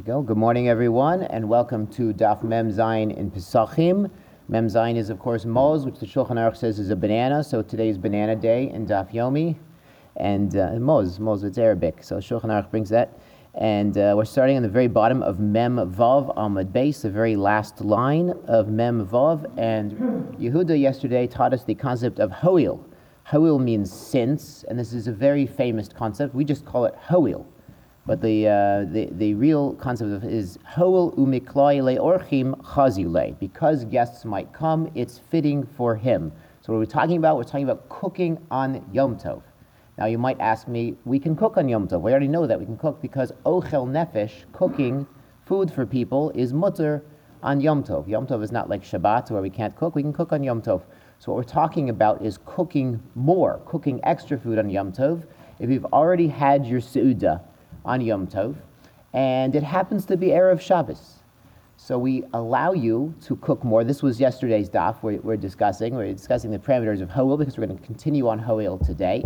we go. Good morning, everyone, and welcome to Daf Mem Zayin in Pesachim. Mem Zayin is, of course, Moz, which the Shulchan Aruch says is a banana. So today is Banana Day in Daf Yomi, and uh, Moz, Moz, it's Arabic. So Shulchan Aruch brings that, and uh, we're starting on the very bottom of Mem Vav Amud Beis, the very last line of Mem Vav. And Yehuda yesterday taught us the concept of Hoil. Hoil means since, and this is a very famous concept. We just call it Hoil. But the, uh, the, the real concept of is Hoel umiklai le orchim chazile. Because guests might come, it's fitting for him. So what we're talking about, we're talking about cooking on Yom Tov. Now you might ask me, we can cook on Yom Tov. We already know that we can cook because ochel nefesh, cooking food for people, is mutter on Yom Tov. Yom Tov is not like Shabbat where we can't cook. We can cook on Yom Tov. So what we're talking about is cooking more, cooking extra food on Yom Tov. If you've already had your Seudah, on Yom Tov, and it happens to be Erev Shabbos. So we allow you to cook more. This was yesterday's daf we're, we're discussing. We're discussing the parameters of Hoel because we're going to continue on Hoel today.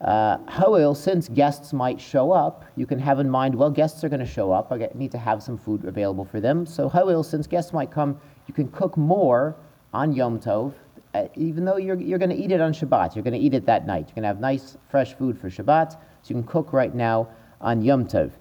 Uh, Hoel, since guests might show up, you can have in mind, well, guests are going to show up. I need to have some food available for them. So Hoel, since guests might come, you can cook more on Yom Tov, uh, even though you're, you're going to eat it on Shabbat. You're going to eat it that night. You're going to have nice, fresh food for Shabbat. So you can cook right now on Yom Tov.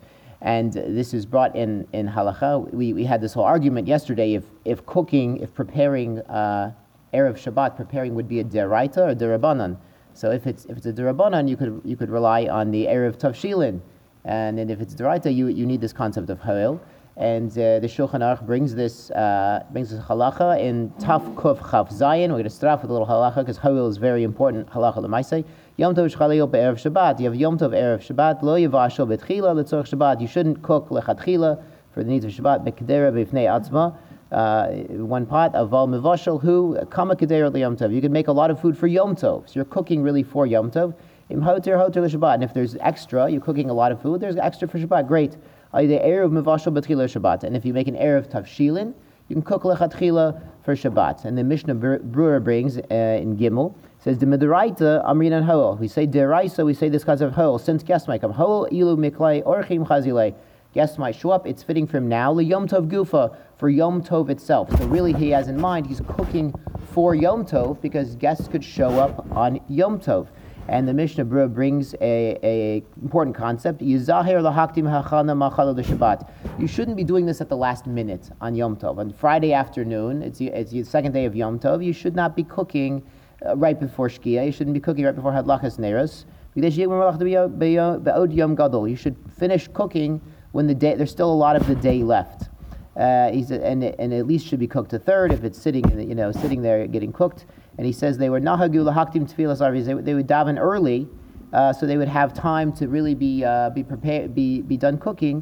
And this is brought in, in halacha. We, we had this whole argument yesterday if, if cooking, if preparing uh, Erev Shabbat, preparing would be a deraita or derabanan. So if it's, if it's a derabanan, you could, you could rely on the Erev Tavshilin. And then if it's deraita, you, you need this concept of Hoel. And uh, the Shulchan Aruch brings this uh, brings this halacha in Taf Kuf Chaf Zayin. We're going to start off with a little halacha because Hoel is very important. Halacha lemaisei. Yom Tov Shchalil Be'erev Shabbat. You have Yom Tov Erev Shabbat. Lo Yivashel Betchila Letzorch Shabbat. You shouldn't cook Lechatchila for the needs of Shabbat. Bekedera B'fnei Atzma. Uh, one pot of Val Mivashel who Kama Kedera Yom Tov. You can make a lot of food for Yom Tov. So you're cooking really for Yom Tov. Im Hoter Hoter Shabbat. And if there's extra, you're cooking a lot of food, there's extra for Shabbat. Great. The Erev Mivashel Betchila Shabbat. And if you make an Erev Tavshilin, you can cook Lechatchila for Shabbat. And the Mishnah Berurah brings uh, in Gimel says the Midaraita Amrin and Hoel. We say Deraisa, we say this because of Hoel. Since guests might come, Hoel ilu miklei orchim might show up. It's fitting for him now. Le Yom Tov Gufa for Yom Tov itself. So really, he has in mind he's cooking for Yom Tov because guests could show up on Yom Tov. And the Mishnah Berurah brings a, a important concept. You shouldn't be doing this at the last minute on Yom Tov. On Friday afternoon, it's, it's the second day of Yom Tov, you should not be cooking uh, right before Shkia. You shouldn't be cooking right before Hadlachas Neros. You should finish cooking when the day, there's still a lot of the day left. Uh, he said, and, and at least should be cooked a third if it's sitting, you know, sitting there getting cooked. And he says they were nahagu lahaktim. They, they would daven early, uh, so they would have time to really be be prepared, be be done cooking.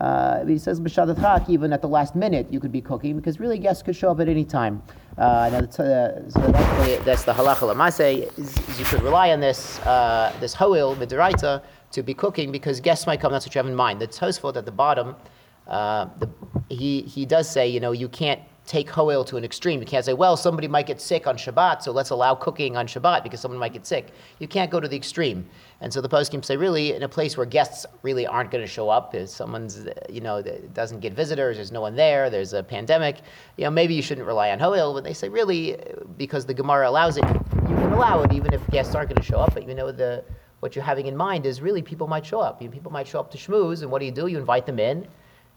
Uh, he says b'shadat even at the last minute you could be cooking because really guests could show up at any time. Uh, now, uh, so that's the, that's the halacha is you could rely on this uh, this hoil midiraita to be cooking because guests might come. That's what you have in mind. The Tosfot at the bottom, uh, the, he he does say you know you can't take Hoel to an extreme. You can't say, well, somebody might get sick on Shabbat, so let's allow cooking on Shabbat because someone might get sick. You can't go to the extreme. And so the poskim say, really, in a place where guests really aren't going to show up, if someone's, you know, doesn't get visitors, there's no one there, there's a pandemic, you know, maybe you shouldn't rely on Hoel. But they say, really, because the Gemara allows it, you can allow it even if guests aren't going to show up. But you know, the what you're having in mind is really people might show up. You know, People might show up to schmooze, and what do you do? You invite them in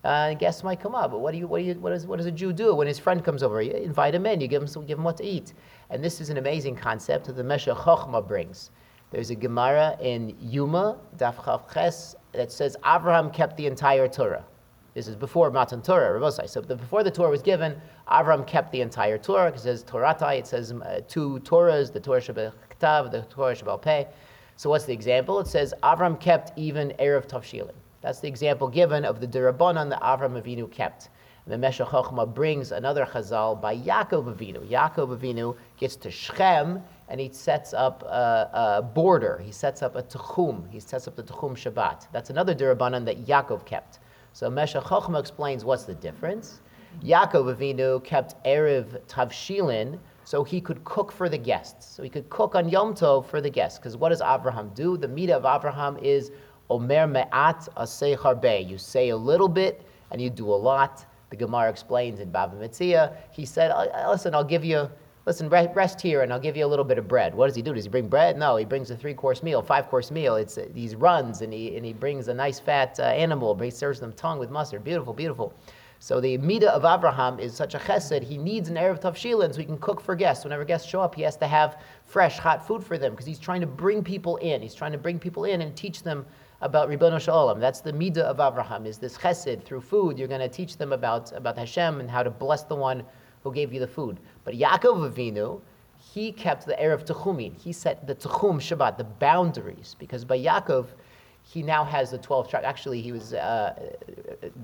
uh, guests might come up. But what do you, what do you, what does, what does a Jew do when his friend comes over? You invite him in. You give him, give him what to eat. And this is an amazing concept that the Meshech Chochma brings. There's a Gemara in Yoma, Daf Chaf Ches, that says Abraham kept the entire Torah. This is before Matan Torah, Rabosai. So the, before the Torah was given, Abraham kept the entire Torah. Because it says Toratai, it says uh, two Torahs, the Torah Shabbat the Torah Shabbat Peh. So what's the example? It says Avram kept even Erev Tavshilin. That's the example given of the Durabanan that Avram Avinu kept. And the Meshech Chochma brings another Chazal by Yaakov Avinu. Yaakov Avinu gets to Shechem and he sets up a, a border. He sets up a Techum. He sets up the Techum Shabbat. That's another Durabanan that Yaakov kept. So Meshech Chochma explains what's the difference. Yaakov Avinu kept Erev Tavshilin so he could cook for the guests. So he could cook on Yom Tov for the guests. Because what does Avraham do? The meat of Avraham is Omer me'at asei harbe. You say a little bit and you do a lot. The Gemara explains in Bava Metzia, he said, listen, I'll give you, listen, rest here and I'll give you a little bit of bread. What does he do? Does he bring bread? No, he brings a three course meal, five course meal. It's He runs and he, and he brings a nice fat uh, animal, he serves them tongue with mustard. Beautiful, beautiful. So the Midah of Abraham is such a chesed, he needs an Erev Tavshilin so he can cook for guests. Whenever guests show up, he has to have fresh, hot food for them because he's trying to bring people in. He's trying to bring people in and teach them about Ribbono Shalom. That's the Midah of Avraham, is this chesed. Through food, you're going to teach them about, about Hashem and how to bless the one who gave you the food. But Yaakov Avinu, he kept the Erev Techumin. He set the Techum Shabbat, the boundaries, because by Yaakov, he now has the 12 tribes. Actually, he, was, uh,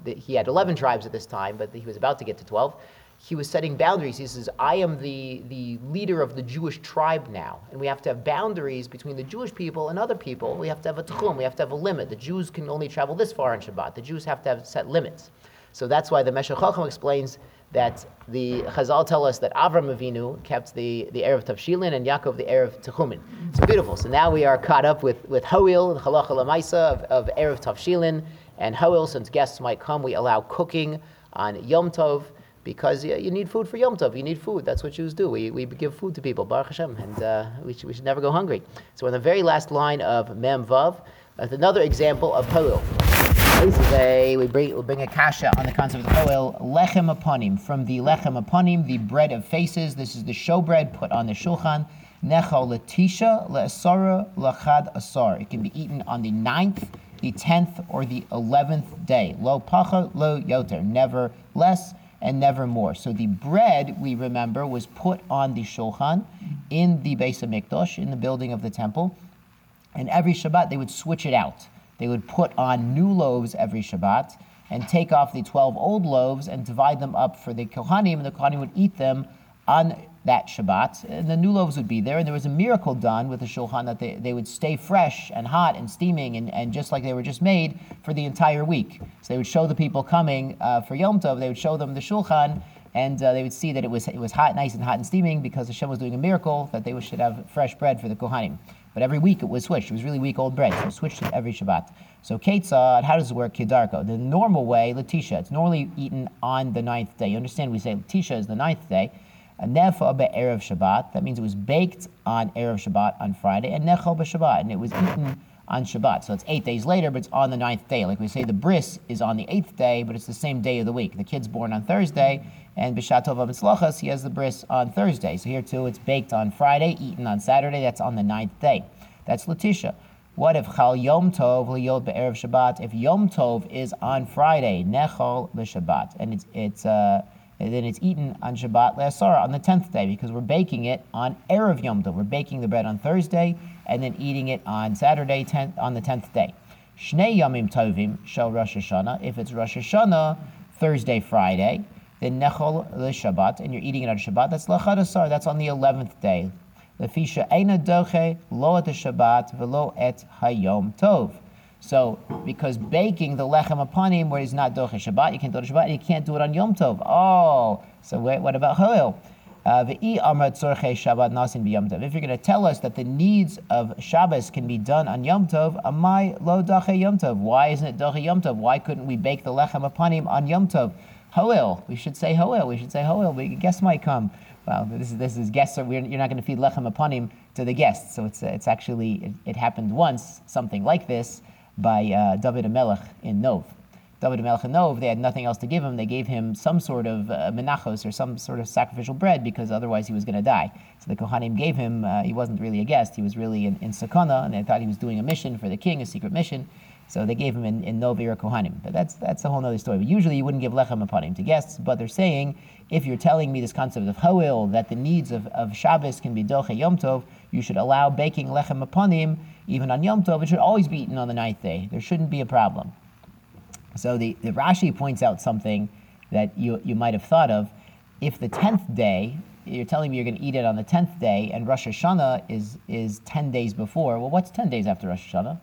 he had 11 tribes at this time, but he was about to get to 12. He was setting boundaries. He says, I am the, the leader of the Jewish tribe now. And we have to have boundaries between the Jewish people and other people. We have to have a tchum, we have to have a limit. The Jews can only travel this far on Shabbat. The Jews have to have set limits. So that's why the Meshech Chochma explains that the Chazal tell us that Avram Avinu kept the, the Erev Tavshilin and Yaakov the Erev Techumin. It's beautiful. So now we are caught up with, with Hoil, the Chalacha Lamaisa of, of Erev Tavshilin. And Hoil, since guests might come, we allow cooking on Yom Tov because you, need food for Yom Tov. You need food. That's what Jews do. We, we give food to people, Baruch Hashem, and uh, we, should, we should never go hungry. So, in the very last line of Mem Vav, that's another example of Hoil. Today we bring, we bring a kasha on the concept of oil, lechem aponim. From the lechem aponim, the bread of faces. This is the showbread put on the shulchan. Nechal letisha le'asara lachad asar. It can be eaten on the ninth, the tenth, or the eleventh day. Lo pacha, lo yoter. Never less and never more. So the bread, we remember, was put on the shulchan in the Beis Hamikdash, in the building of the temple. And every Shabbat they would switch it out they would put on new loaves every Shabbat and take off the 12 old loaves and divide them up for the Kohanim, and the Kohanim would eat them on that Shabbat. And the new loaves would be there, and there was a miracle done with the Shulchan that they, they would stay fresh and hot and steaming and, and just like they were just made for the entire week. So they would show the people coming uh, for Yom Tov, they would show them the Shulchan, and uh, they would see that it was, it was hot, nice and hot and steaming because Hashem was doing a miracle that they should have fresh bread for the Kohanim. But every week it was switched. It was really week old bread, so it switched it every Shabbat. So Ketzad, how does it work? Kedarko. The normal way, Latisha, it's normally eaten on the ninth day. You understand? We say Latisha is the ninth day. Nefa Erev Shabbat. That means it was baked on Erev Shabbat on Friday, and Nechel Shabbat, and it was eaten on Shabbat. So it's eight days later, but it's on the ninth day. Like we say, the bris is on the eighth day, but it's the same day of the week. The kid's born on Thursday, and Bishatov Mitzlachas, he has the bris on Thursday. So here too, it's baked on Friday, eaten on Saturday. That's on the ninth day. That's Letitia. What if Chal Yom Tov liyot be'erev Shabbat? If Yom Tov is on Friday, Nechol b'Shabbat, and it's it's uh, and then it's eaten on Shabbat Le'asara on the tenth day because we're baking it on erev Yom Tov. We're baking the bread on Thursday and then eating it on Saturday tenth on the tenth day. Shnei Yomim Tovim shel Rosh Hashanah. If it's Rosh Hashanah, Thursday, Friday, then Nechol Shabbat, and you're eating it on Shabbat. That's Lachad Asar. That's on the eleventh day. Lefisha Eina Doche Lo et Shabbat Velo et Hayom Tov. So, because baking the lechem hapanim where he's not doche Shabbat, you can't do it Shabbat, you can't do it on Yom Tov. Oh, so wait, what about Hoil? Uh, if you're going to tell us that the needs of Shabbos can be done on Yom Tov, amai lo dache Yom Tov. Why isn't it dache Yom Tov? Why couldn't we bake the lechem hapanim on Yom Tov? Hoil. We should say Hoil. We should say Hoil. Guests might come well, this is, this is guests. Are, you're not going to feed lechem hapanim to the guests. So it's, it's actually, it, it happened once, something like this, by uh, David Amelech in Nov. David Amelech in Nov, they had nothing else to give him. They gave him some sort of uh, menachos or some sort of sacrificial bread because otherwise he was going to die. So the Kohanim gave him, uh, he wasn't really a guest, he was really in, in and they thought he was doing a mission for the king, a secret mission. So they gave him in, in Novir Kohanim. But that's, that's a whole other story. But usually you wouldn't give lechem hapanim to guests, but they're saying if you're telling me this concept of Hoil, that the needs of, of Shabbos can be Doche Yom Tov, you should allow baking lechem hapanim even on Yom Tov. It should always be eaten on the ninth day. There shouldn't be a problem. So the, the Rashi points out something that you, you might have thought of. If the tenth day, you're telling me you're going to eat it on the tenth day, and Rosh Hashanah is, is 10 days before, well, what's 10 days after Rosh Hashanah?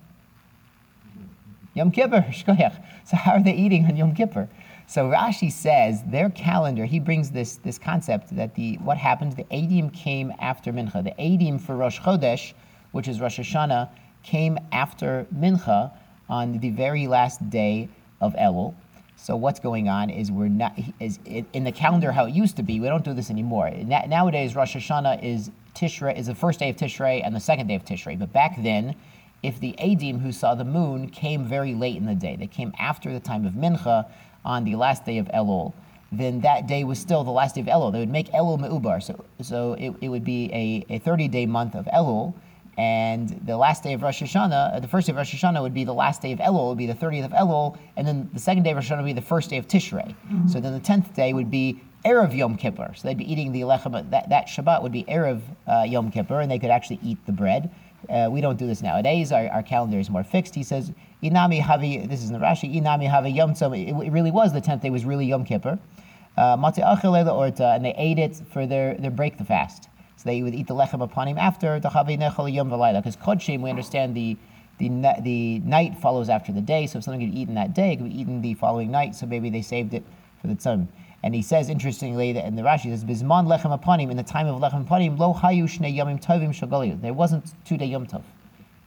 Yom Kippur, So how are they eating on Yom Kippur? So Rashi says their calendar. He brings this this concept that the what happened. The Adim came after Mincha. The Adim for Rosh Chodesh, which is Rosh Hashanah, came after Mincha on the very last day of Elul. So what's going on is we're not is in the calendar how it used to be. We don't do this anymore. nowadays, Rosh Hashanah is Tishrei is the first day of Tishrei and the second day of Tishrei. But back then, if the Adim who saw the moon came very late in the day, they came after the time of Mincha on the last day of Elul, then that day was still the last day of Elul. They would make Elul Me'ubar. So, so it, it would be a, a 30 day month of Elul. And the last day of Rosh Hashanah, uh, the first day of Rosh Hashanah would be the last day of Elul, would be the 30th of Elul, and then the second day of Rosh Hashanah would be the first day of Tishrei. Mm-hmm. So then the 10th day would be Erev Yom Kippur. So they'd be eating the lechem, that, that Shabbat would be Erev uh, Yom Kippur, and they could actually eat the bread. Uh, we don't do this nowadays. Our, our, calendar is more fixed. He says, Inami Havi, this is in the Rashi, Inami Havi Yom Tzom. It, it really was, the 10th day was really Yom Kippur. Uh, and they ate it for their, their break the fast. So they would eat the lechem hapanim after the Chavi Nechol Yom V'Layla. Because Kodshim, we understand the, the, the night follows after the day. So if something could be eaten that day, it could be eaten the following night. So maybe they saved it for the tzom. And he says, interestingly, that in the Rashi, says, Bizman lechem hapanim, in the time of lechem hapanim, lo hayu shnei yomim tovim shagoliyu. There wasn't two day yom tov.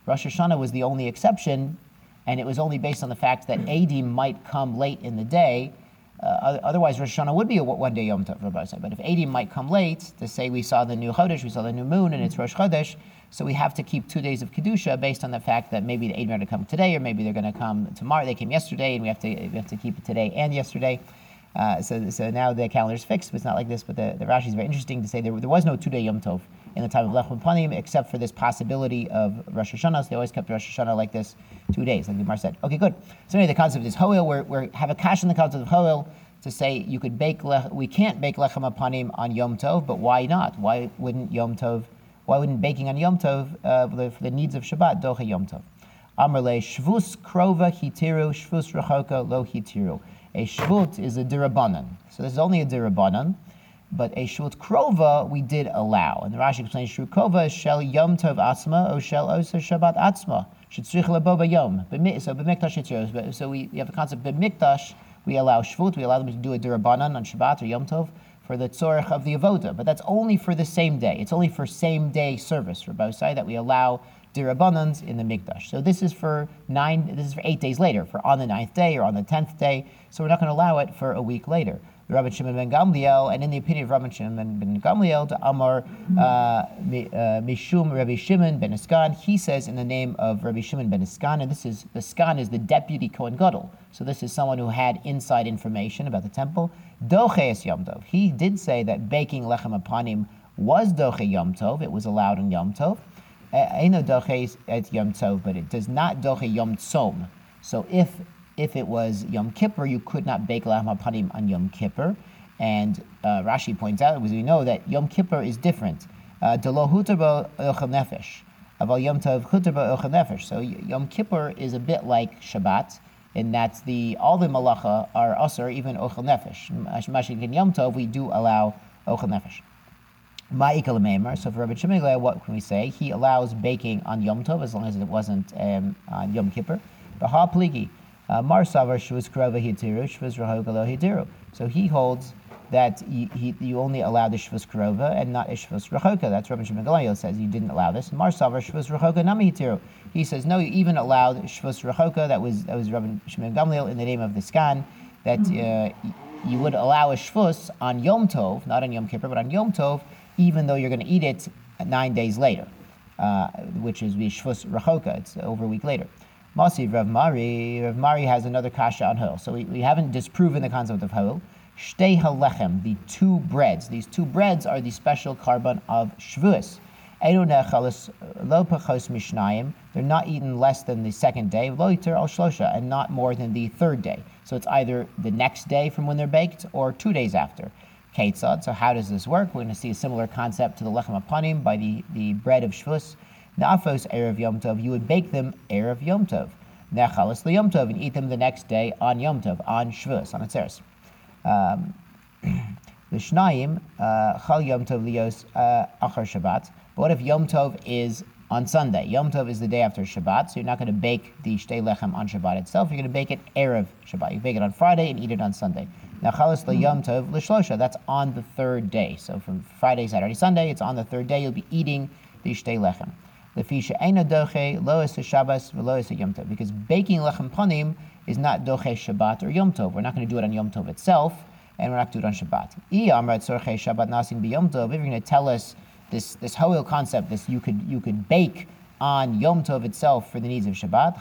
Rosh Hashanah was the only exception, and it was only based on the fact that Adim might come late in the day. Uh, otherwise, Rosh Hashanah would be a one day Yom Tov, Rabbi said. But if Adim might come late to say we saw the new Chodesh, we saw the new moon, and it's Rosh Chodesh, so we have to keep two days of Kedusha based on the fact that maybe the Adim are going to come today, or maybe they're going to come tomorrow. They came yesterday, and we have to, we have to keep it today and yesterday. Uh, so, so now the calendar is fixed, but it's not like this. But the, the Rashi is very interesting to say there, there was no two day Yom Tov in the time of Lechem Panim, except for this possibility of Rosh Hashanah. So they always kept Rosh Hashanah like this, two days, like the Mar said. Okay, good. So anyway, the concept is Hoel. We're, we have a cash in the concept of Hoel to say you could bake. Lech, we can't bake Lechem Panim on Yom Tov, but why not? Why wouldn't Yom Tov? Why wouldn't baking on Yom Tov uh, for, the, needs of Shabbat Docha Yom Tov? Amrle Shvus Krova Hitiru Shvus Rachoka Lo Hitiru. A shvut is a dirabanan. So this is only a dirabanan, but a shvut krova we did allow. And the Rashi explains shvut krova is shel yom tov atzma or shel osa shabbat atzma. So So we, we have the concept b'mikdash, we allow shvut, we allow them to do a dirabanan on Shabbat or yom tov for the tzorich of the avoda. But that's only for the same day. It's only for same day service, Rabbi Say, that we allow dirabbanans in the mikdash. So this is for nine. This is for eight days later, for on the ninth day or on the tenth day. So we're not going to allow it for a week later. Rabbi Shimon ben Gamliel, and in the opinion of Rabbi Shimon ben Gamliel, to Amar uh, uh, Mishum Rabbi Shimon ben Iskan, he says in the name of Rabbi Shimon ben Iskan, and this is the Iskan is the deputy Kohen Gadol. So this is someone who had inside information about the temple. Doches Yom Tov. He did say that baking lechem hapanim was doche Yom Tov. It was allowed in Yom Tov. Eino doche at Yom Tov, but it does not doche Yom Tzom. So if if it was Yom Kippur, you could not bake lechem hapanim on Yom Kippur. And uh, Rashi points out, as we know, that Yom Kippur is different. Uh, Delo hutarbo nefesh. Aval Yom Tov hutarbo nefesh. So Yom Kippur is a bit like Shabbat, in that the all the malacha are usher, even ochel nefesh. in Yom Tov, we do allow ochel nefesh. Ma'ikal So for Rabbi Shimon what can we say? He allows baking on Yom Tov as long as it wasn't um, on Yom Kippur. Baha Pligi. Uh, Mar Savar Shvus Krova Hitiru, Shvus Rahogalo Hitiru. So he holds that you, he, you only allow the Shvus Krova and not Shvus Rachoka. That's Rabbi Shimon Gamliel says you didn't allow this. Mar Savar Shvus Rachoka Nami Hitiru. He says no, you even allowed Shvus Rachoka. That was that was Rabbi Shimon Gamliel in the name of the Skan that uh, you would allow a Shvus on Yom Tov, not on Yom Kippur, but on Yom Tov, even though you're going to eat it nine days later, uh, which is Shvus Rachoka. It's over a week later. Masiv Rav Mari, Rav Mari has another kasha on Hoil. So we, we haven't disproven the concept of Hoil. Shtei halechem, the two breads. These two breads are the special korban of Shavuos. They're not eaten less than the second day, loiter al shlosha, and not more than the third day. So it's either the next day from when they're baked or two days after. Ketzad. So how does this work? We're going to see a similar concept to the lechem apanim by the, the bread of Shavuos. Nafos Erev Yom Tov, you would bake them Erev Yom Tov. Nechalas Yom Tov, and eat them the next day on Yom Tov, on Shavuos, on Atzeres. Um, the Shnayim, uh, Chal Yom Tov Lios uh, Achar Shabbat. But what if Yom Tov is on Sunday? Yom Tov is the day after Shabbat, so you're not going to bake the Shtei Lechem on Shabbat itself. You're going to bake it Erev Shabbat. You bake it on Friday and eat it on Sunday. Now, Chalas Yom Tov L'Shlosha, that's on the third day. So from Friday, Saturday, Sunday, it's on the third day. You'll be eating the Shtei Lechem. Because baking lechem panim is not Doche Shabbat or Yom Tov. We're not going to do it on Yom Tov itself, and we're not going to do it on Shabbat. Shabbat Nasin Yom Tov. If you're going to tell us this this Hoil concept, this you could you could bake on Yom Tov itself for the needs of Shabbat.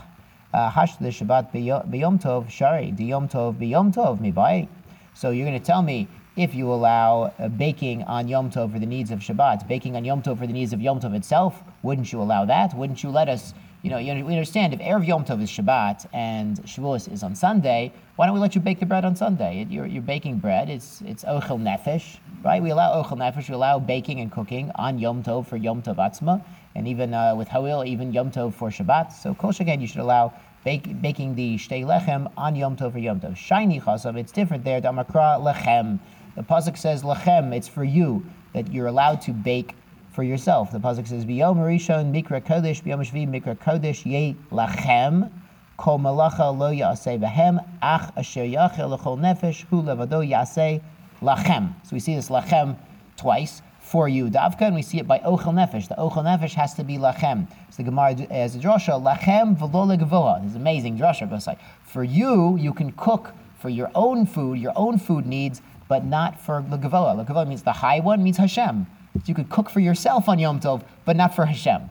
Uh, Hash the Shabbat yom Tov Shari the Yom Tov b'Yom Tov mi So you're going to tell me if you allow uh, baking on Yom Tov for the needs of Shabbat, baking on Yom Tov for the needs of Yom Tov itself, wouldn't you allow that? Wouldn't you let us, you know, we understand if Erev Yom Tov is Shabbat and Shavuos is on Sunday, why don't we let you bake the bread on Sunday? You're, you're baking bread, it's, it's Ochel Nefesh, right? We allow Ochel Nefesh, we allow baking and cooking on Yom Tov for Yom Tov Atzma, and even uh, with Hoil, even Yom Tov for Shabbat. So Kol again, you should allow bake, baking the Shtei Lechem on Yom Tov for Yom Tov. Shiny Chasav, it's different there, Damakra Lechem. The pasuk says lachem, it's for you that you're allowed to bake for yourself. The pasuk says biyom rishon mikra kodesh biyom shvi mikra kodesh ye lachem kol malacha lo yaseh behem ach asher yachel lechol nefesh hu levado yaseh lachem. So we see this lachem twice for you, Davka, and we see it by Ochel Nefesh. The Ochel Nefesh has to be Lachem. So the Gemara uh, as a drasha, Lachem v'lo legavoa. This is amazing drasha, but it's like, for you, you can cook for your own food, your own food needs, but not for Legavoa. Legavoa means the high one, means Hashem. So you could cook for yourself on Yom Tov, but not for Hashem.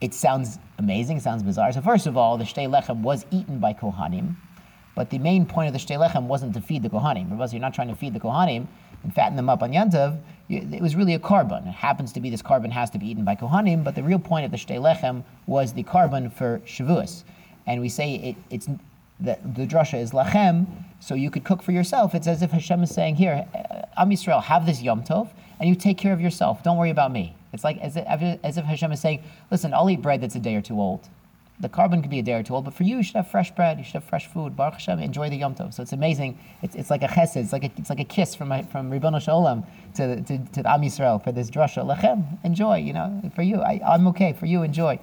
It sounds amazing, it sounds bizarre. So first of all, the Shtei Lechem was eaten by Kohanim, but the main point of the Shtei Lechem wasn't to feed the Kohanim. Because you're not trying to feed the Kohanim and fatten them up on Yom Tov, it was really a korban. It happens to be this korban has to be eaten by Kohanim, but the real point of the Shtei Lechem was the korban for Shavuos. And we say it, it's the, the drasha is lachem, so you could cook for yourself. It's as if Hashem is saying, here, Am Yisrael, have this Yom Tov, and you take care of yourself. Don't worry about me. It's like as if, as if Hashem is saying, listen, I'll eat bread that's a day or two old. The korban could be a day or two old, but for you, you should have fresh bread. You should have fresh food. Baruch Hashem, enjoy the Yom Tov. So it's amazing. It's, it's like a chesed. It's like a, it's like a kiss from from Ribono Shel Olam to, to, to Am Yisrael for this drasha. Lachem, enjoy. You know, for you, I, I'm okay. For you, enjoy.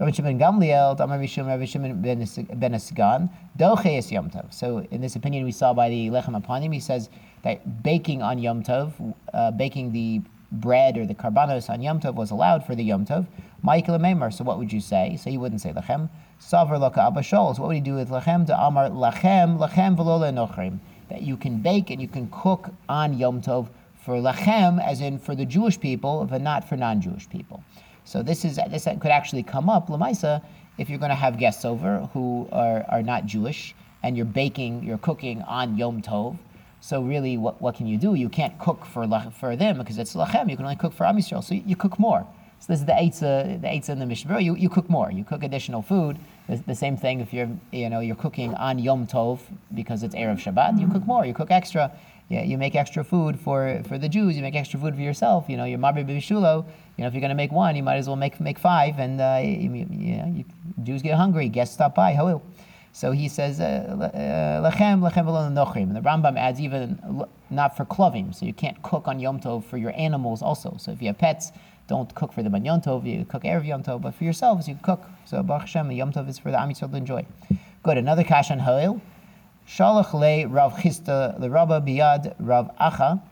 Rabbi Shimon Gamliel, Rabbi Shimon ben Esgan, Doche Yom Tov. So in this opinion we saw by the Lechem Apanim, he says that baking on Yom Tov, uh, baking the bread or the karbanos on Yom Tov was allowed for the Yom Tov. Michael so what would you say? So you wouldn't say Lechem. Savar Laka Abashol, so what would you do with Lechem? To Amar Lachem, Lachem Velola Nochrim. That you can bake and you can cook on Yom Tov for Lachem, as in for the Jewish people, but not for non Jewish people. So this is this could actually come up lamaisa if you're going to have guests over who are, are not Jewish and you're baking, you're cooking on Yom Tov. So really, what, what can you do? You can't cook for for them because it's lachem. You can only cook for Am Yisrael, so you, you cook more. So this is the eitzah, the eitzah in the Mishnah. You, you cook more. You cook additional food. The, the, same thing if you're you know you're cooking on Yom Tov because it's erev Shabbat. You cook more. You cook extra yeah, you make extra food for, for the Jews, you make extra food for yourself. You know, your Marbi Bishulo, you know, if you're going to make one, you might as well make, make five. And, uh, you, you, know, you, Jews get hungry, guests stop by. How So he says, uh, uh, lechem, lechem nochrim. And the Rambam adds even not for klovim, so you can't cook on Yom Tov for your animals also. So if you have pets, don't cook for them on Yom Tov, you cook Erev Yom Tov, but for yourselves, you cook. So Baruch Hashem, Yom Tov is for the Am Yisrael to enjoy. Good, another kash on Hoil. Shalach le Rav Chisda le Rabba biyad Rav Acha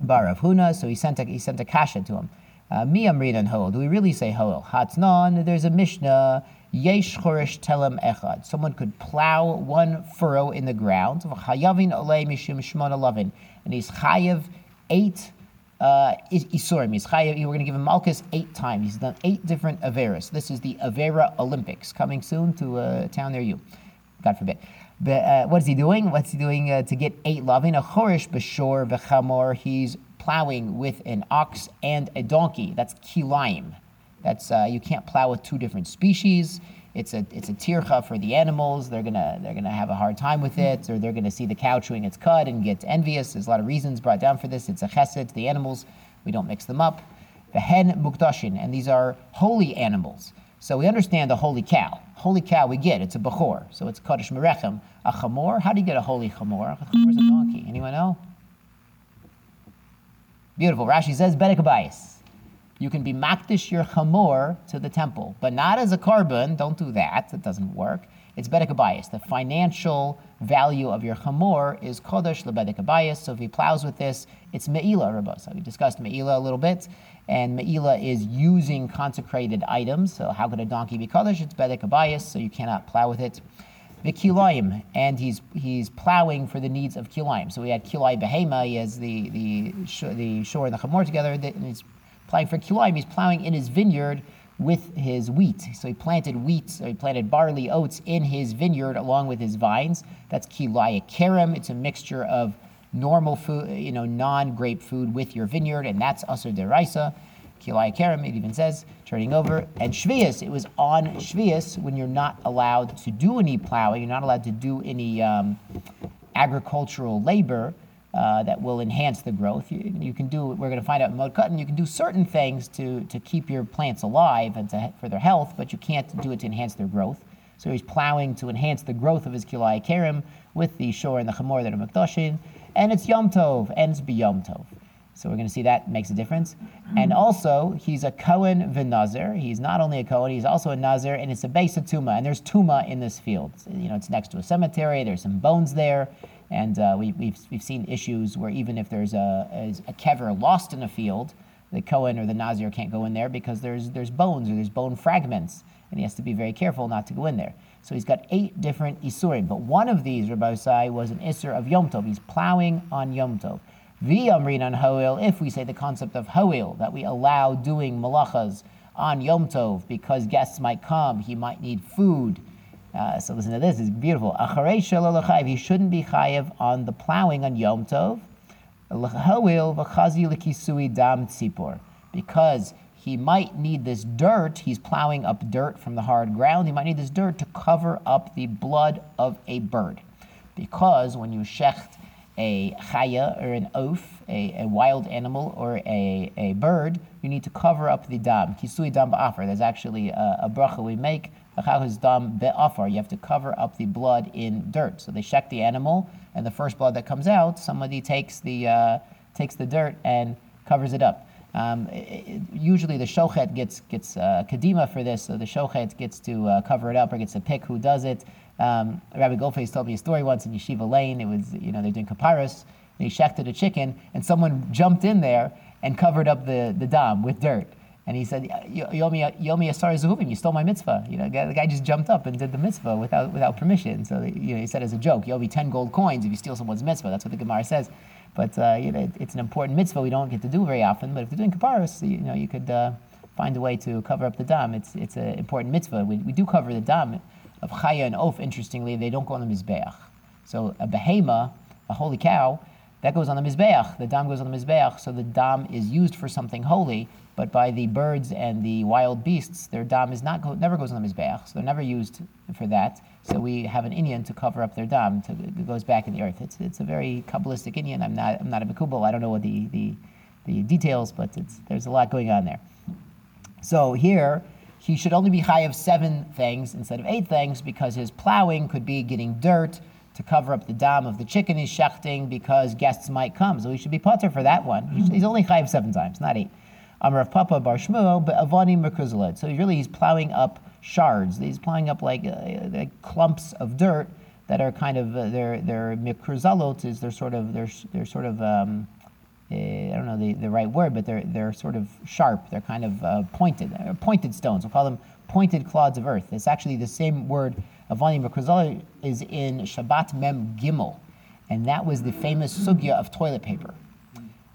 bar Rav Huna. So he sent a, he sent a kasha to him. Uh, Mi amrinan hoel. Do we really say hoel? Hatnan. There's a mishnah. Yesh chorish telem echad. Someone could plow one furrow in the ground. Chayavin olei mishum lavin. And he's chayav eight uh, Isurim. He's chayav. We're going to give him Malchus eight times. He's done eight different Averas. This is the Avera Olympics coming soon to a town near you. God forbid. Uh, what is he doing? What's he doing uh, to get eight loving? A chorish b'shor v'chamor. He's plowing with an ox and a donkey. That's kilaim. That's uh, you can't plow with two different species. It's a it's a tircha for the animals. They're gonna they're gonna have a hard time with it, or they're gonna see the cow chewing its cud and get envious. There's a lot of reasons brought down for this. It's a chesed to the animals. We don't mix them up. The hen mukdashin, and these are holy animals. So we understand the holy cow. Holy cow we get, it's a bechor. So it's Kaddish Merechem. A chamor, how do you get a holy chamor? A chamor is a mm-hmm. donkey. Anyone know? Beautiful. Rashi says, Bedek You can be makdish your chamor to the temple, but not as a korban. Don't do that. That doesn't work. It's bedek The financial value of your chamor is kodesh lebedek So if he plows with this, it's me'ila rabasa. We discussed me'ila a little bit and Me'ila is using consecrated items. So how could a donkey be Kaddish? It's Bedek Abayas, so you cannot plow with it. the kilayim, and he's he's plowing for the needs of kilayim. So we had kilay behema, he has the the the shore and the chamor together, and he's plowing for kilayim. He's plowing in his vineyard with his wheat. So he planted wheat, so he planted barley, oats in his vineyard along with his vines. That's kilaya kerem. It's a mixture of normal food, you know, non-grape food with your vineyard, and that's also deraisa. Kerem, it even says, turning over. And Shvius, it was on Shvius when you're not allowed to do any plowing, you're not allowed to do any um, agricultural labor uh, that will enhance the growth. You, you, can do, we're going to find out in Moed Katan, you can do certain things to, to keep your plants alive and to, for their health, but you can't do it to enhance their growth. So he's plowing to enhance the growth of his Kilai with the shore and the Chamor that are Makdoshin, and it's Yom Tov, and it's B'Yom Tov. So we're going to see that makes a difference. And also, he's a Cohen v'Nazir. He's not only a Cohen, he's also a Nazir, and it's a base of Tuma. And there's Tuma in this field. You know, it's next to a cemetery. There's some bones there. And uh, we, have we've, we've seen issues where even if there's a, a, a kever lost in a field, the Kohen or the Nazir can't go in there because there's, there's bones or there's bone fragments, and he has to be very careful not to go in there. So he's got eight different Isurim, but one of these, Rabbi Sai, was an Isur of Yom Tov. He's plowing on Yom Tov. V'yamrin on Hoil, if we say the concept of Hoil, that we allow doing malachas on Yom Tov because guests might come, he might need food, uh, so listen to this, it's beautiful. Acharei shalol he shouldn't be chayev on the plowing on Yom Tov. Hoil v'chazi l'kisui dam tzipor. Because he might need this dirt, he's plowing up dirt from the hard ground, he might need this dirt to cover up the blood of a bird. Because when you shecht a chaya or an oaf, a, a wild animal or a, a bird, you need to cover up the dam. Kisui dam ba'afar. There's actually a, a bracha we make Achahus dam be'afar. you have to cover up the blood in dirt. So they shecht the animal, and the first blood that comes out, somebody takes the uh, takes the dirt and covers it up. Um, it, usually the shochet gets gets uh, kadima for this, so the shochet gets to uh, cover it up or gets to pick who does it. Um, Rabbi Goldface told me a story once in Yeshiva Lane. It was you know they're doing kaparis. They shechted a chicken, and someone jumped in there and covered up the, the dam with dirt. And he said, Yomi, Yomi Asar Zuhuvim, you stole my mitzvah. You know, the guy just jumped up and did the mitzvah without, without permission. So you know, he said as a joke, you owe me 10 gold coins if you steal someone's mitzvah. That's what the Gemara says. But uh, you know, it's an important mitzvah we don't get to do very often. But if you're doing kaparis, you know, you could uh, find a way to cover up the dam. It's, it's an important mitzvah. We, we do cover the dam of chaya and oaf, interestingly, they don't go on the mizbeach. So a behema, a holy cow, that goes on the mizbeach. The dam goes on the mizbeach, so the dam is used for something holy. But by the birds and the wild beasts, their dam is not never goes on the mizbeach, so they're never used for that. So we have an Indian to cover up their dam. To, it goes back in the earth. It's, it's a very kabbalistic Indian. I'm not I'm not a Makubal. I don't know what the, the, the details, but there's a lot going on there. So here, he should only be high of seven things instead of eight things because his plowing could be getting dirt to cover up the dam of the chicken he's shechting because guests might come. So he should be putter for that one. He's only high of seven times, not eight. Amrav Papa Bar Shmuel, but Avani Merkuzaled. So really he's plowing up shards. He's plowing up like, uh, like clumps of dirt that are kind of uh, they're they're mikruzalot is they're sort of they're they're sort of um, uh, I don't know the, the right word, but they're they're sort of sharp. They're kind of uh, pointed, uh, pointed stones. We'll call them pointed clods of earth. It's actually the same word. Avani mikruzalot is in Shabbat Mem Gimel, and that was the famous sugya of toilet paper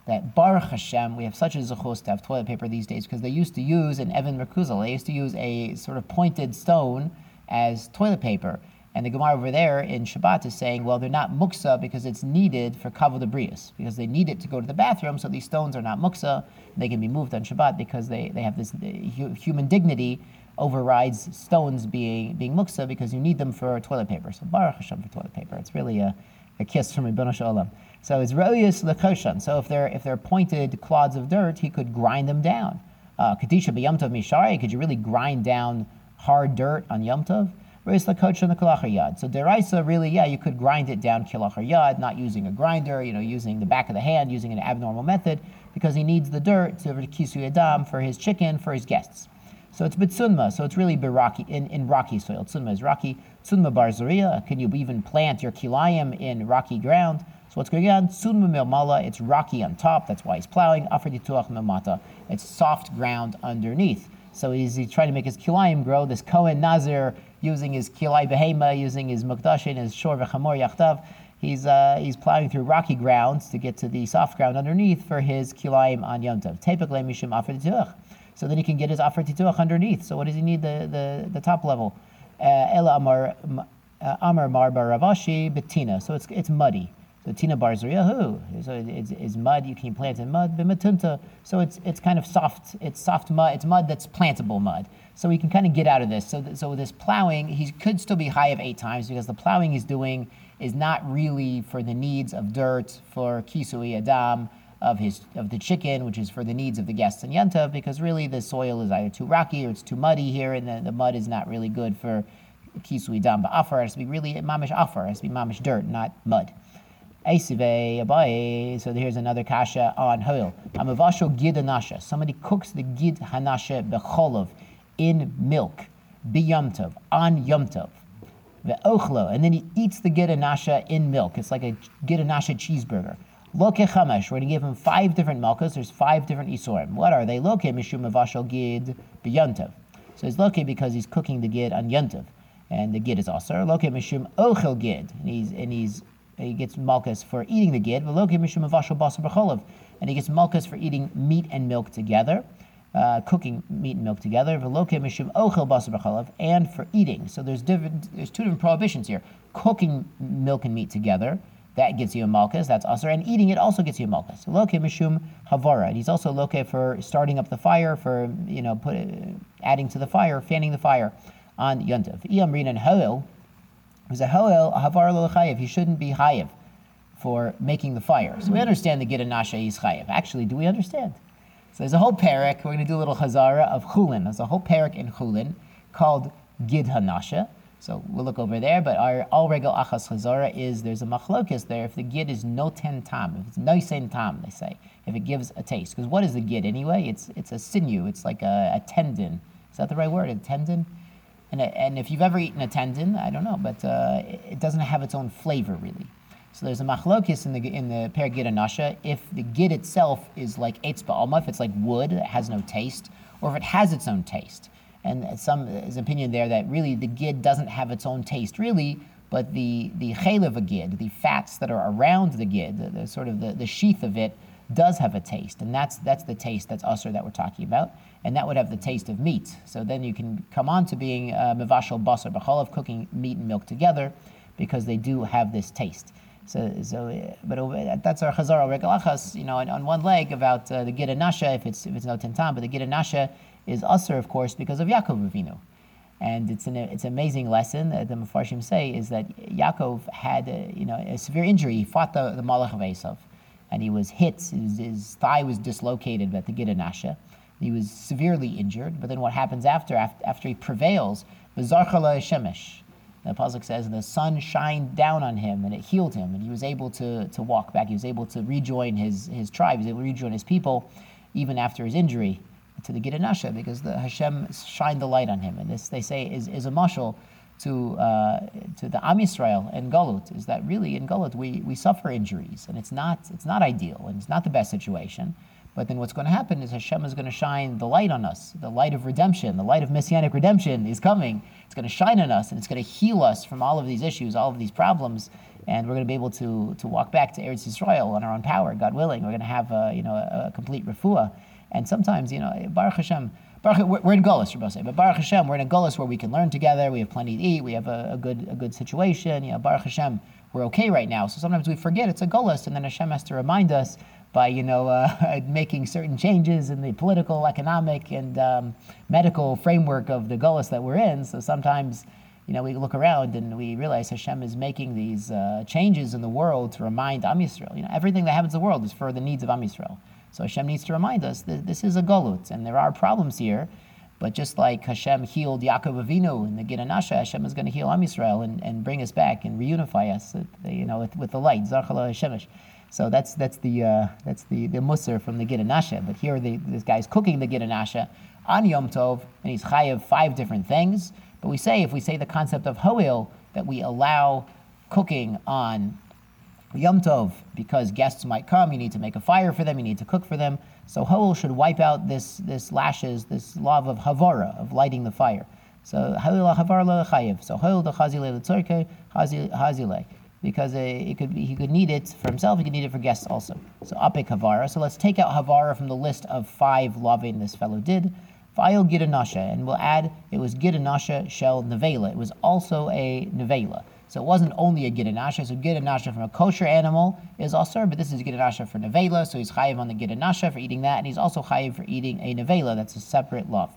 that Baruch Hashem, we have such a zechus to have toilet paper these days because they used to use an Evan Merkuzal, they used to use a sort of pointed stone as toilet paper. And the Gemara over there in Shabbat is saying, well, they're not muksa because it's needed for kavod abrius, because they need it to go to the bathroom, so these stones are not muksa. They can be moved on Shabbat because they, they have this human dignity overrides stones being being muksa because you need them for toilet paper. So Baruch Hashem for toilet paper. It's really a, a kiss from Ribono Shel Olam. So it's royus lekoshan. So if they're if they're pointed clods of dirt, he could grind them down. Uh, Kadisha b'yamtov mishari. Could you really grind down hard dirt on yamtov? Royus lekoshan the kalachar yad. So deraisa really, yeah, you could grind it down kilachar yad, not using a grinder. You know, using the back of the hand, using an abnormal method, because he needs the dirt to kisu yadam for his chicken for his guests. So it's bitsunma. So it's really rocky in, in rocky soil. Tsunma is rocky. Tsunma barzaria. Can you even plant your kilayim in rocky ground? So what's going on? Sunma milmala, it's rocky on top, that's why he's plowing. Afrodituach milmata, it's soft ground underneath. So he's, he's trying to make his kilayim grow. This Kohen Nazir using his kilai behema, using his mukdashin, his shor v'chamor yachtav. He's, uh, he's plowing through rocky grounds to get to the soft ground underneath for his kilaim on Yom Tov. Mishum afer So then he can get his afer tituach underneath. So what does he need the, the, the top level? Uh, Ela amar uh, amar mar baravashi betina. So it's, it's muddy. So tina bar who? So it's, it's mud. You can plant in mud. Bimatunta. So it's it's kind of soft. It's soft mud. It's mud that's plantable mud. So we can kind of get out of this. So th- so this plowing, he could still be high of eight times because the plowing he's doing is not really for the needs of dirt, for kisui adam, of his of the chicken, which is for the needs of the guests in Yanta, because really the soil is either too rocky or it's too muddy here, and the, the mud is not really good for kisui dam ba'afar. It has to be really mamish afar. Has to be mamish dirt, not mud. Abaye. So here's another kasha on hoil. Amavasho gid anasha. Somebody cooks the gid hanasha becholov in milk, biyamtov, on yomtov ve'ochlo, and then he eats the gidanasha in milk. It's like a gidanasha cheeseburger. Loke chamesh, we're going to give him five different malkas. There's five different isurim. What are they? Loke mishum avashal gid b'yontav. So he's loke because he's cooking the gid on yontav, and the gid is also Loke mishum ochel gid, and he's and he's he gets malkas for eating the gid. And he gets malkas for eating meat and milk together uh, cooking meat and milk together, and for eating. So there's different. There's two different prohibitions here: cooking milk and meat together. That gets you a malchus, that's usher, and eating it also gets you a malchus. Loke mishum havara. He's also loke for starting up the fire, for you know, put adding to the fire, fanning the fire on yontav. Iyamrin and hoel, who's a hoel havar lo He shouldn't be chayiv for making the fire. So we understand the git nasha is chayiv. Actually, do we understand? So there's a whole parak. We're going to do a little chazara of chulin. There's a whole parak in chulin called Gid Hanasha. So we'll look over there. But our al regal achas chazara is there's a machlokis there. If the gid is no ten tam, if it's noisen tam, they say, if it gives a taste. Because what is the gid anyway? It's it's a sinew. It's like a, a tendon. Is that the right word? A tendon. And, and if you've ever eaten a tendon, I don't know, but uh, it doesn't have its own flavor really. So there's a machlokis in the in the Paragid Nasha if the gid itself is like eitz ba'alma, if it's like wood, it has no taste, or if it has its own taste. And some is opinion there that really the gid doesn't have its own taste, really, but the the chayl of a gid, the fats that are around the gid, the, the sort of the, the sheath of it, does have a taste, and that's that's the taste that's usher that we're talking about, and that would have the taste of meat. So then you can come on to being uh, mevashal basar b'chol of cooking meat and milk together, because they do have this taste. So, so but that's our chazar regalachas. You know, on, on, one leg about uh, the gid nasha if it's if it's no tentam, but the gid nasha is usher, of course, because of Yaakov Avinu. And it's an it's an amazing lesson that the Mefarshim say is that Yaakov had a, you know a severe injury. He fought the, the Malach of Esav, and he was hit. His, his thigh was dislocated at the gid nasha. He was severely injured. But then what happens after after, after he prevails? V'zarchala shemesh the pasuk says the sun shined down on him and it healed him, and he was able to, to walk back. He was able to rejoin his, his tribe. He was able to rejoin his people, even after his injury to the Gidanasha, because the Hashem shined the light on him. And this they say is, is a mashal to uh, to the Am Yisrael and Galut is that really in Galut we, we suffer injuries and it's not it's not ideal and it's not the best situation. But then what's going to happen is Hashem is going to shine the light on us. The light of redemption, the light of messianic redemption is coming. It's going to shine on us and it's going to heal us from all of these issues, all of these problems. And we're going to be able to, to walk back to Eretz Yisrael on our own power, God willing. We're going to have a, you know, a, a complete refuah. And sometimes, you know, Baruch Hashem, Baruch, we're in Golis, say, but Baruch Hashem, we're in a Golis where we can learn together. We have plenty to eat. We have a, a good a good situation. You know, Baruch Hashem, we're okay right now. So sometimes we forget it's a Golis, and then Hashem has to remind us by you know uh, making certain changes in the political, economic, and um, medical framework of the gullus that we're in. So sometimes, you know, we look around and we realize Hashem is making these uh, changes in the world to remind Am Yisrael. You know, everything that happens in the world is for the needs of Am Yisrael. So Hashem needs to remind us that this is a gulut, and there are problems here. But just like Hashem healed Yaakov Avinu in the Gidanasha, Hashem is going to heal Am Yisrael and, and bring us back and reunify us, you know, with, with the light. Zarchala Hashemesh. So that's that's the uh, that's the the musr from the Gidanasha. But here the, this guy's cooking the Gidanasha on Yom Tov, and he's chayav five different things. But we say if we say the concept of hoil that we allow cooking on Yom Tov because guests might come, you need to make a fire for them, you need to cook for them. So hoil should wipe out this this lashes, this love of havara of lighting the fire. So Halil Havara lo chayiv. So Halil the letzorke hazile. Because uh, it could be, he could need it for himself, he could need it for guests also. So apik havara. So let's take out havara from the list of five loving this fellow did. File gidanasha, and we'll add it was gidanasha shel nevela. It was also a nevela. So it wasn't only a gidanasha. So gidanasha from a kosher animal is also, but this is gidanasha for nevela. So he's chayiv on the gidanasha for eating that, and he's also chayiv for eating a nevela. That's a separate lav.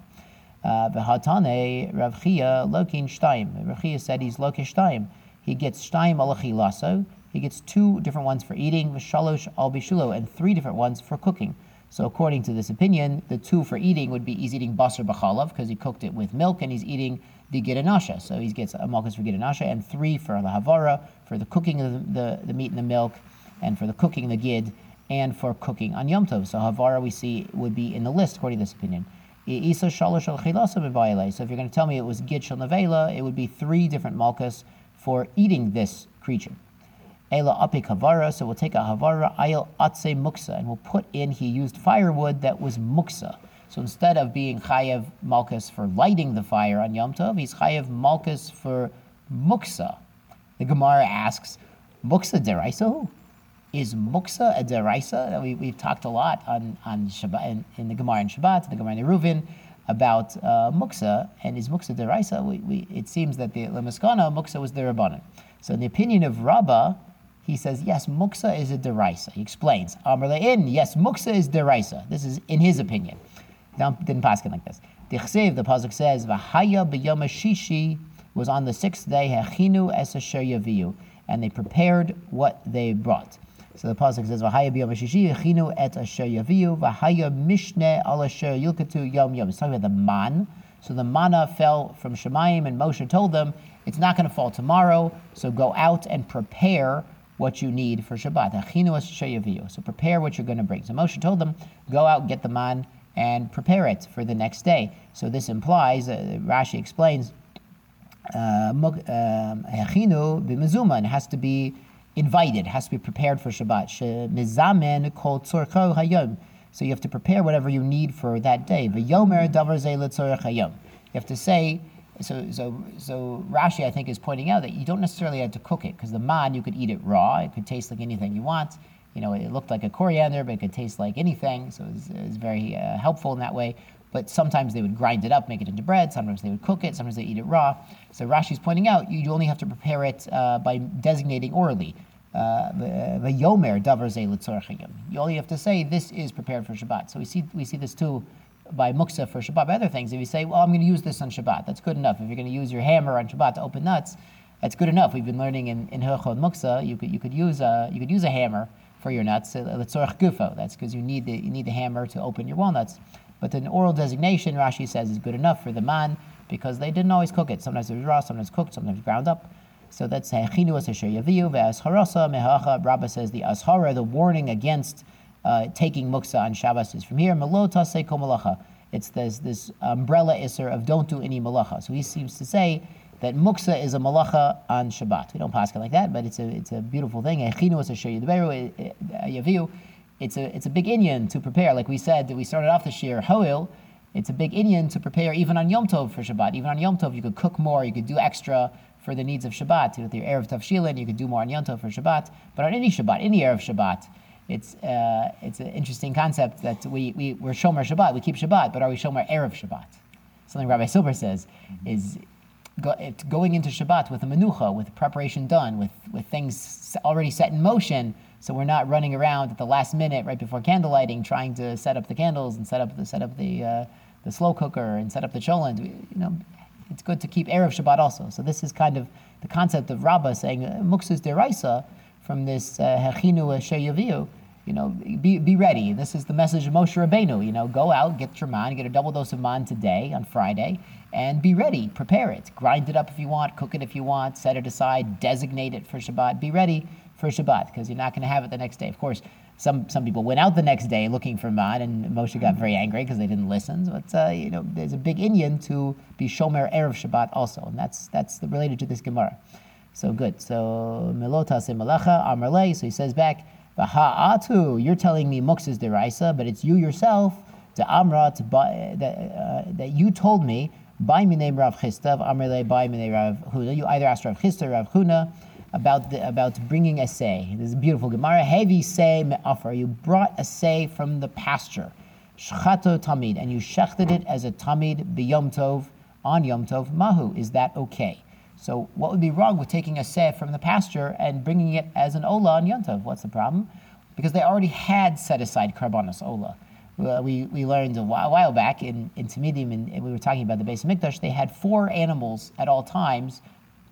Uh, V'hatane Rav Chia lokin shtaim. Rav Chia said he's lokin shtaim. He gets shtaim alachi laso. He gets two different ones for eating, v'shalosh al bishulo, and three different ones for cooking. So according to this opinion, the two for eating would be he's eating basar b'chalav because he cooked it with milk, and he's eating the gidanasha. So he gets a malchus for gidanasha, and three for the havara, for the cooking of the, the, the meat and the milk, and for the cooking the gid, and for cooking on Yom Tov. So havara we see would be in the list according to this opinion. So if you're going to tell me it was gid shal nevela, it would be three different malchus for eating this creature. Ela apik havara, so we'll take a havara, ayel atse muksa, and we'll put in, he used firewood that was muksa. So instead of being chayev malchus for lighting the fire on Yom Tov, he's chayev malchus for muksa. The Gemara asks, muksa deraisa Is muksa a deraisa? We, we've talked a lot on, on Shabbat, in, in the Gemara and Shabbat, the Gemara in Eruvin, about uh, muksa, and is muksa deraisa? We, we, it seems that the lemaskana muksa was the rabbanon. So in the opinion of Rabbah, he says, yes, muksa is a deraisa. He explains, Amr in, yes, muksa is deraisa. This is in his opinion. Didn't pass it like this. The pasuk says, V'haya b'yom shishi was on the sixth day, hechinu es asher yaviu, and they prepared what they brought. So the pasuk says, "V'haya b'yom shishi hechinu et asher yaviu, v'haya mishne al asher yom yom." It's talking about the man. So the manna fell from Shemayim, and Moshe told them, "It's not going to fall tomorrow. So go out and prepare what you need for Shabbat. So prepare what you're going to bring. So Moshe told them, go out, get the man, and prepare it for the next day. So this implies, uh, Rashi explains, uh, hechinu b'mezuma, it has to be invited, has to be prepared for Shabbat. Mizamen kol tzorcho hayom. So you have to prepare whatever you need for that day. V'yomer davar ze hayom. You have to say, so, so, so Rashi, I think, is pointing out that you don't necessarily have to cook it because the man, you could eat it raw. It could taste like anything you want. You know, it looked like a coriander, but it could taste like anything. So it was, it was very uh, helpful in that way. But sometimes they would grind it up, make it into bread. Sometimes they would cook it. Sometimes they eat it raw. So Rashi's pointing out you only have to prepare it uh, by designating orally. Uh, the yomer davar You only have to say this is prepared for Shabbat. So we see we see this too by muksa for Shabbat, by other things. If you say, well, I'm going to use this on Shabbat, that's good enough. If you're going to use your hammer on Shabbat to open nuts, that's good enough. We've been learning in, in Hilchot Muksa, you could, you, could use a, you could use a hammer for your nuts, letzorach gufo. That's because you need the, you need the hammer to open your walnuts. But an oral designation, Rashi says, is good enough for the man because they didn't always cook it. Sometimes it was raw, sometimes cooked, sometimes ground up. So that's Hechinu Asher Yaviu, Ve'asharasa Mehacha. Rabba says the Ashara, the warning against uh, taking muksa on Shabbos is from here. Melota se malacha. It's this, this umbrella isser of don't do any malacha. So he seems to say that muksa is a malacha on Shabbat. We don't pass it like that, but it's a, it's a beautiful thing. It's a, it's a big inyan to prepare. Like we said, we started off this year, hoil. It's a big inyan to prepare even on Yom Tov for Shabbat. Even on Yom Tov, you could cook more, you could do extra for the needs of Shabbat. With your Erev Tavshilin, you could do more on Yom Tov for Shabbat. But on any Shabbat, any Erev Shabbat, it's uh, it's an interesting concept that we, we we're shomer Shabbat, we keep Shabbat, but are we shomer erev Shabbat? Something Rabbi Silber says is go, going into Shabbat with a menucha, with preparation done, with with things already set in motion, so we're not running around at the last minute right before candlelighting trying to set up the candles and set up the set up the uh, the slow cooker and set up the cholent. You know, it's good to keep erev Shabbat also. So this is kind of the concept of Rabbah saying uh, muksus deraisa from this uh, hechinu uh, you know, be, be ready. This is the message of Moshe Rabbeinu. You know, go out, get your man, get a double dose of man today on Friday, and be ready. Prepare it. Grind it up if you want, cook it if you want, set it aside, designate it for Shabbat. Be ready for Shabbat because you're not going to have it the next day. Of course, some some people went out the next day looking for man, and Moshe got very angry because they didn't listen. But uh, you know, there's a big inyan to be shomer erev Shabbat also, and that's that's related to this Gemara. So good. So melota se malacha amarle. So he says back. Ha'atu, you're telling me mux is deraisa, but it's you yourself, to amra, to, that, uh, that you told me, By minei Rav Chisda, Amrle by minei Rav Huna. You either ask Rav Chisda or Rav Huna about the, about bringing a say. This is beautiful Gemara. Heavy say me'afar. You brought a say from the pasture. Shchato tamid, and you shechted it as a tamid biyom tov on yom tov. Mahu, is that okay? So what would be wrong with taking a say from the pasture and bringing it as an ola on yom tov? What's the problem? Because they already had set aside karbanos ola. Uh, we, we learned a while, a while back in, in Tamidim, and, and we were talking about the Beis of Mikdash, they had four animals at all times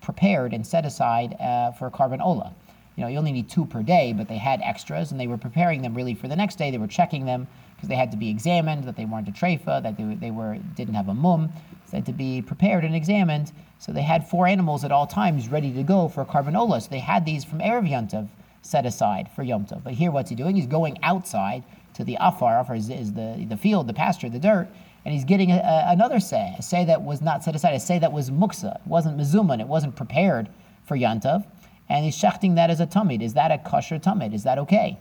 prepared and set aside uh, for korban ola. You know, you only need two per day, but they had extras, and they were preparing them really for the next day. They were checking them because they had to be examined, that they weren't a treifa, that they, they were didn't have a mum, had to be prepared and examined. So they had four animals at all times ready to go for korban ola. So they had these from Erev Yontav set aside for Yom Tov. But here, what's he doing? He's going outside to the afar. Afar is, is the, the field, the pasture, the dirt, and he's getting a, a, another say, a say that was not set aside, a say that was muksa. It wasn't mezuman, it wasn't prepared for yantav, and he's shechting that as a tumid. Is that a kosher tumid? Is that okay?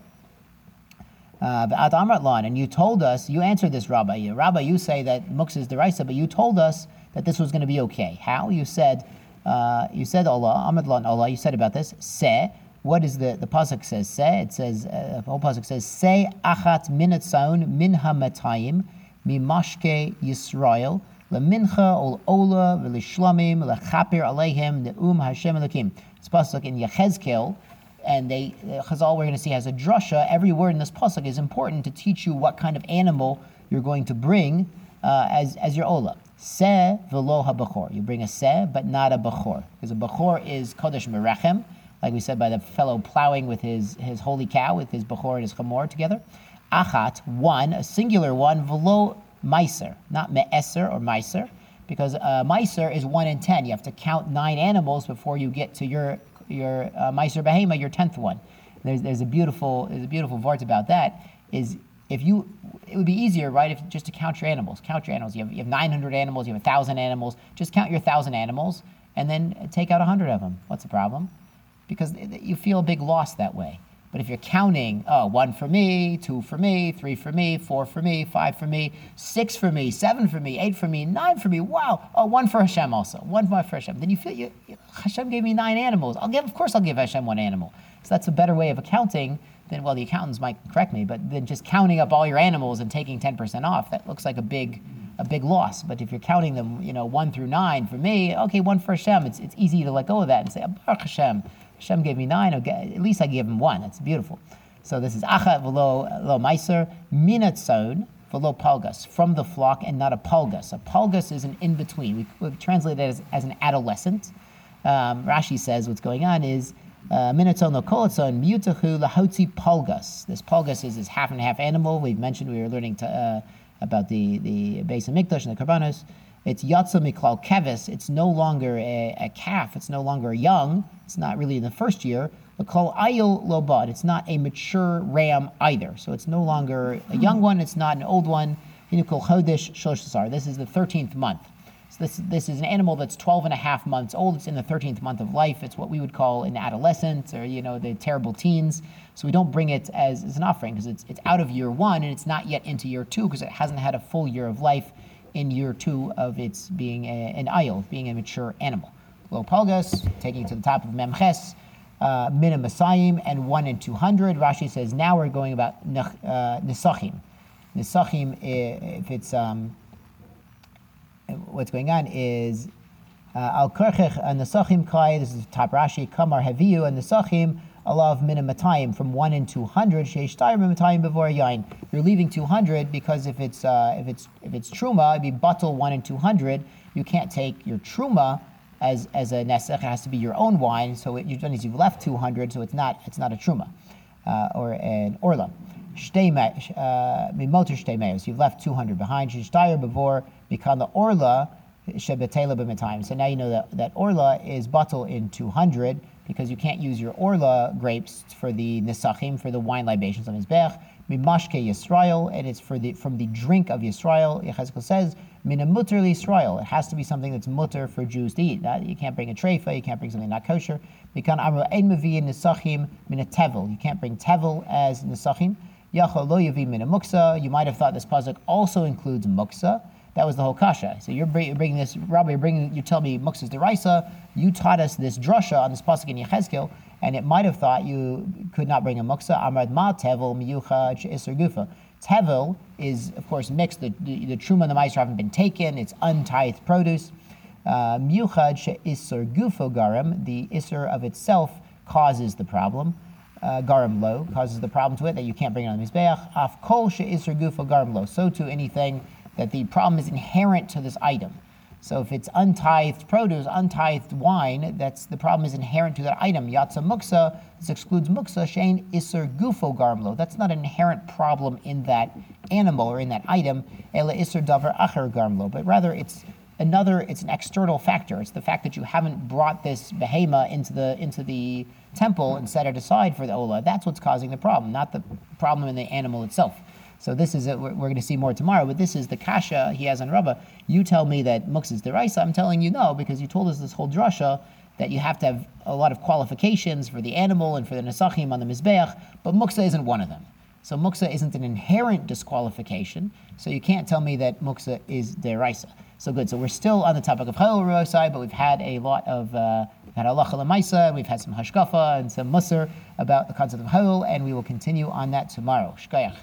The Uh, and you told us, you answered this, Rabbi. Rabbi, you say that muksa is deraisa, but you told us that this was going to be okay. How? You said, uh, you said Allah, Amad Allah, you said about this, se, what is the the pasuk says? Say it says uh, the whole pasuk says say achat minatzaun min hamatayim mimashke Yisrael lemincha ol ola v'lishlamim lechaper aleihim neum Hashem Elokim. It's pasuk in Yechezkel, and they Chazal we're going to see has a drasha. Every word in this pasuk is important to teach you what kind of animal you're going to bring uh, as as your ola. Se v'lo ha-bachor. You bring a se, but not a bachor, because a bachor is kodesh merechem like we said, by the fellow plowing with his, his holy cow, with his Bechor and his Chamor together. Achat, one, a singular one, velo meiser, not me'eser or meiser, because uh, meiser is one in ten. You have to count nine animals before you get to your your uh, meiser behema, your tenth one. There's, there's a beautiful there's a beautiful part about that. Is if you it would be easier, right, if just to count your animals. Count your animals. You have, you have 900 animals. You have 1,000 animals. Just count your 1,000 animals and then take out 100 of them. What's the problem? Because you feel a big loss that way. But if you're counting, oh, one for me, two for me, three for me, four for me, five for me, six for me, seven for me, eight for me, nine for me, wow, oh, one for Hashem also, one for Hashem. Then you feel you, Hashem gave me nine animals. I'll give, of course, I'll give Hashem one animal. So that's a better way of accounting than, well, the accountants might correct me, but then just counting up all your animals and taking 10% off, that looks like a big, a big loss. But if you're counting them, you know, one through nine for me, okay, one for Hashem, it's, it's easy to let go of that and say, Baruch Hashem. Hashem gave me nine, at least I gave him one. That's beautiful. So this is achat v'lo lo meiser minatzon v'lo palgas from the flock and not a palgas. A palgas is an in between. We, we translate that as, as an adolescent. Um, Rashi says what's going on is uh, minatzon lo kolatzon mutachu lahotzi palgas. This palgas is this half and half animal. We've mentioned we were learning to, uh, about the the Beis of mikdash and the karbanos. It's yatsa miklal kevis. It's no longer a, a, calf. It's no longer young. It's not really in the first year. Lakal ayil lobad. It's not a mature ram either. So it's no longer a hmm. young one. It's not an old one. Hinukol chodesh shoshasar. This is the 13th month. So this, this is an animal that's 12 and a half months old. It's in the 13th month of life. It's what we would call an adolescent or, you know, the terrible teens. So we don't bring it as, as an offering because it's, it's out of year one and it's not yet into year two because it hasn't had a full year of life in year two of its being a, an ayil, being a mature animal. Lo palgas, taking it to the top of memches, uh, mina masayim, and one in 200. Rashi says now we're going about uh, nisachim. Nisachim, if it's, um, what's going on is, uh, al kerchech nisachim kai, this is top Rashi, kamar heviu, and nisachim, alav minimatayim from one in two hundred. Sheish minimatayim before yain. You're leaving two hundred because if it's uh, if it's if it's truma, it'd be bottle one in two hundred. You can't take your truma as as a nesach. It has to be your own wine. So it, you've done is you've left two hundred. So it's not it's not a truma uh, or an orla. Uh, You've left 200 behind. Shishtayr before become the orla. So now you know that, that orla is bottle in 200 because you can't use your orla grapes for the nisachim, for the wine libations on Mizbech. Mimashke Yisrael, and it's for the from the drink of Yisrael. Yechezkel says, Mina mutter Yisrael. It has to be something that's mutter for Jews to eat. That, you can't bring a treifa, you can't bring something not kosher. Mikan amru ein mevi nisachim mina tevel. You can't bring tevel as nisachim. Yachol lo yavi mina muksa. You might have thought this pasuk also includes muksa. That was the whole kasha. So you're, bring, you're bringing this, Rabbi, you're bringing, you tell me Muksas deraisa. You taught us this drasha on this pasuk in Yechezkel, and it might have thought you could not bring a muksa. Amrad ma tevel miyucha iser gufa. Tevel is, of course, mixed. The, the, the truma and the meiser haven't been taken. It's untithed produce. Uh, Miyuchad she isur gufo garam. The isur of itself causes the problem. Uh, garam lo causes the problem to it that you can't bring it on the mizbeach. Af kol she isur gufo garam lo. So to anything that the problem is inherent to this item. So if it's untithed produce, untithed wine, that's the problem is inherent to that item. Yatsa muksa, this excludes muksa, shane isur gufo garmlo. That's not an inherent problem in that animal or in that item. Ela isur davar acher garmlo. But rather it's another, it's an external factor. It's the fact that you haven't brought this behema into the into the temple and set it aside for the ola. That's what's causing the problem, not the problem in the animal itself. So this is it. We're, we're going to see more tomorrow, but this is the kasha he has on Rabbah. You tell me that mux is deraisa. I'm telling you no because you told us this whole drasha that you have to have a lot of qualifications for the animal and for the nesachim on the mizbeach, but muksa isn't one of them. So muksa isn't an inherent disqualification. So you can't tell me that muksa is deraisa. So good. So we're still on the topic of Chayil side, but we've had a lot of uh, had halacha lemaisa, and we've had some hashkafa and some musr about the concept of halal, and we will continue on that tomorrow. Shkayach.